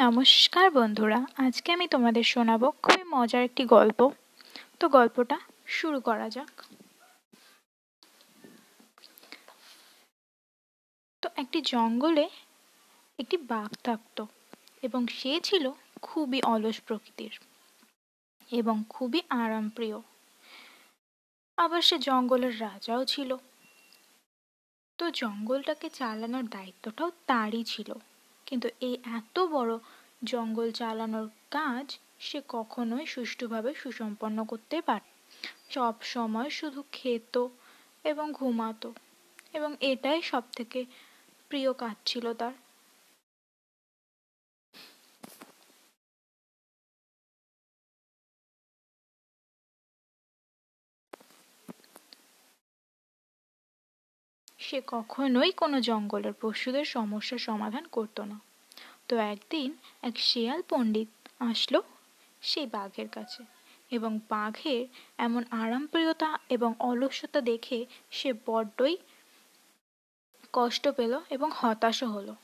নমস্কার বন্ধুরা, আজকে আমি তোমাদের শোনাবো খুবই মজার একটি গল্প। তো গল্পটা শুরু করা যাক। তো একটি জঙ্গলে একটি বাঘ থাকতো এবং সে ছিল খুবই অলস প্রকৃতির এবং খুবই আরামপ্রিয়। আবার সে জঙ্গলের রাজাও ছিল। তো জঙ্গলটাকে চালানোর দায়িত্বটাও তারই ছিল। কিন্তু এই এত বড় জঙ্গল চালানোর কাজ সে কখনোই সুষ্ঠুভাবে সুসম্পন্ন করতে পারে। সব সময় শুধু খেত এবং ঘুমাতো এবং এটাই সব থেকে প্রিয় কাজ ছিল তার। সে কখনোই কোনো জঙ্গলের পশুদের সমস্যার সমাধান করতো না। তো একদিন এক শেয়াল পণ্ডিত আসলো সেই বাঘের কাছে এবং বাঘের এমন আরামপ্রিয়তা এবং অলস্যতা দেখে সে বড্ডই কষ্ট পেল এবং হতাশও হলো।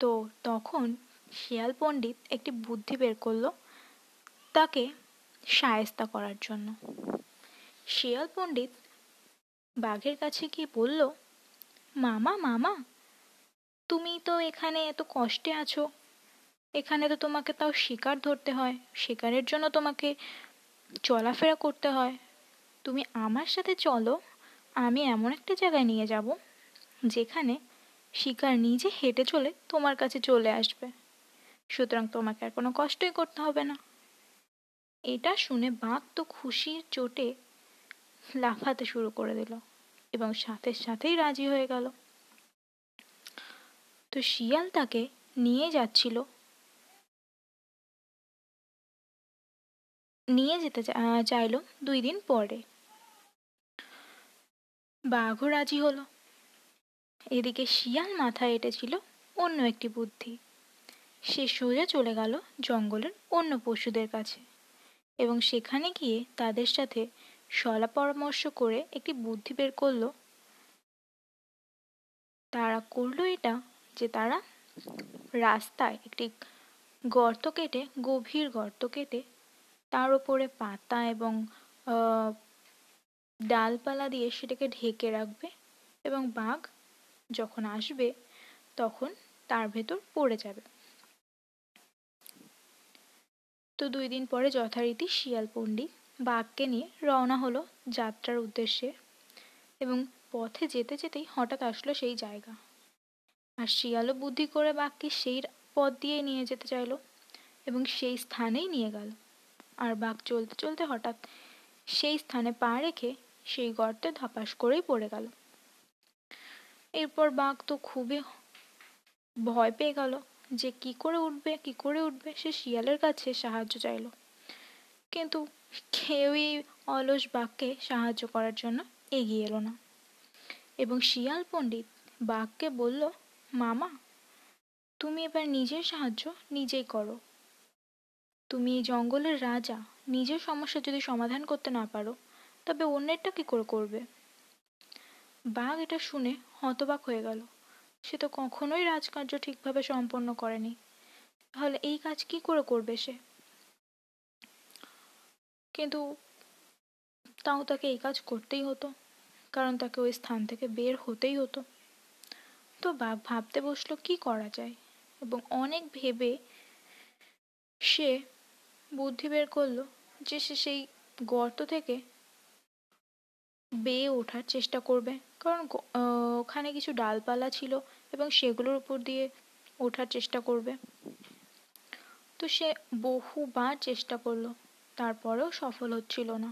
তো তখন শিয়াল পণ্ডিত একটি বুদ্ধি বের করল তাকে সায়স্তা করার জন্য। শিয়াল পণ্ডিত বাঘের কাছে গিয়ে বলল, মামা মামা তুমি তো এখানে এত কষ্টে আছো। এখানে তো তোমাকে তাও শিকার ধরতে হয়। শিকারের জন্য তোমাকে চলাফেরা করতে হয়। তুমি আমার সাথে চলো, আমি এমন একটা জায়গায় নিয়ে যাব, যেখানে শিকার নিজে হেঁটে চলে তোমার কাছে চলে আসবে। সুতরাং তোমাকে আর কোনো কষ্টই করতে হবে না। এটা শুনে বাঘ তো খুশির চোটে লাফাতে শুরু করে দিল এবং সাথে সাথেই রাজি হয়ে গেল। তো শিয়াল তাকে নিয়ে যাচ্ছিল। নিয়ে যেতে চাইল দুই দিন পরে। বাঘও রাজি হলো। এদিকে শিয়াল মাথায় এঁটেছিল অন্য একটি বুদ্ধি। সে সোজা চলে গেল জঙ্গলের অন্য পশুদের কাছে এবং সেখানে গিয়ে তাদের সাথে সলা পরামর্শ করে একটি বুদ্ধি বের করল। তারা করল এটা যে তারা রাস্তায় একটি গর্ত কেটে, গভীর গর্ত কেটে তার ওপরে পাতা এবং ডালপালা দিয়ে সেটাকে ঢেকে রাখবে এবং বাঘ যখন আসবে তখন তার ভেতর পড়ে যাবে। তো দুই দিন পরে যথারীতি শিয়াল পণ্ডিত বাঘকে নিয়ে রওনা হলো যাত্রার উদ্দেশ্যে এবং পথে যেতে যেতেই হঠাৎ আসলো সেই জায়গা। আর শিয়ালও বুদ্ধি করে বাঘকে সেই পথ দিয়েই নিয়ে যেতে চাইলো এবং সেই স্থানেই নিয়ে গেল। আর বাঘ চলতে চলতে হঠাৎ সেই স্থানে পা রেখে সেই গর্তে ধপাস করেই পড়ে গেল। এরপর বাঘ তো খুবই ভয় পেয়ে গেল যে কি করে উঠবে, কি করে উঠবে, সে শিয়ালের কাছে সাহায্য চাইল। কিন্তু কেউই অলস বাঘকে সাহায্য করার জন্য এগিয়ে এলো না। এবং শিয়াল পণ্ডিত বাঘকে বলল মামা, তুমি এবার নিজের সাহায্য নিজেই করো। তুমি এই জঙ্গলের রাজা, নিজের সমস্যা যদি সমাধান করতে না পারো, তবে অন্যেরটা কি করে করবে? বাঘ এটা শুনে হতবাক হয়ে গেল। সে তো কখনোই রাজকার্য ঠিকভাবে সম্পন্ন করেনি। তাহলে এই কাজ কি করে করবে সে? কিন্তু তাও তাকে এই কাজ করতেই হতো, কারণ তাকে ওই স্থান থেকে বের হতেই হতো। তো বাঘ ভাবতে বসল কি করা যায়? এবং অনেক ভেবে সে বুদ্ধি বের করল যে সে সেই গর্ত থেকে বেয়ে ওঠার চেষ্টা করবে। কারণ ওখানে কিছু ডালপালা ছিল এবং সেগুলোর উপর দিয়ে ওঠার চেষ্টা করবে। তো সে বহুবার চেষ্টা করল, তারপরেও সফল হচ্ছিল না।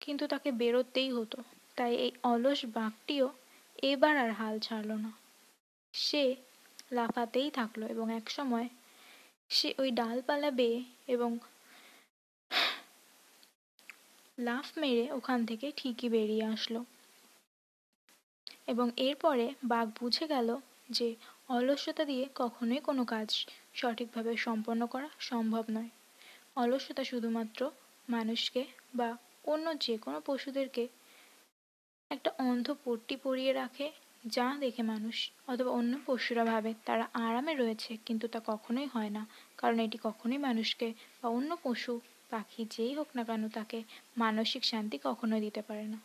কিন্তু তাকে বেরোতেই হতো। তাই এই অলস বাঘটিও এবার আর হাল ছাড়ল না। সে লাফাতেই থাকল এবং এক সময় সে ওই ডালপালা বেয়ে এবং লাফ মেরে ওখান থেকে ঠিকই বেরিয়ে আসলো। এবং এরপরে বাঘ বুঝে গেল যে অলস্যতা দিয়ে কখনোই কোনো কাজ সঠিকভাবে সম্পন্ন করা সম্ভব নয়। অলস্যতা শুধুমাত্র মানুষকে বা অন্য যে কোনো পশুদেরকে একটা অন্ধ পট্টি পরিয়ে রাখে যা দেখে মানুষ অথবা অন্য পশুরা ভাবে তারা আরামে রয়েছে কিন্তু তা কখনোই হয় না। কারণ এটি কখনোই মানুষকে বা অন্য পশু, পাখি যেই হোক না কেন তাকে মানসিক শান্তি কখনোই দিতে পারে না।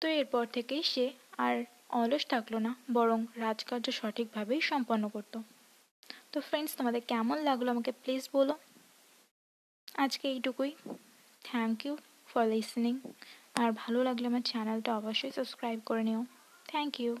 তো এরপর থেকেই সে আর অলস থাকল না, বরং রাজকার্য সঠিকভাবেই সম্পন্ন করত। তো ফ্রেন্ডস তোমাদের কেমন লাগল আমাকে প্লিজ বলো। আজকে এইটুকুই। থ্যাংক ইউ ফর লিসনিং আর ভালো লাগলে আমার চ্যানেলটা অবশ্যই সাবস্ক্রাইব করে নিও। Thank you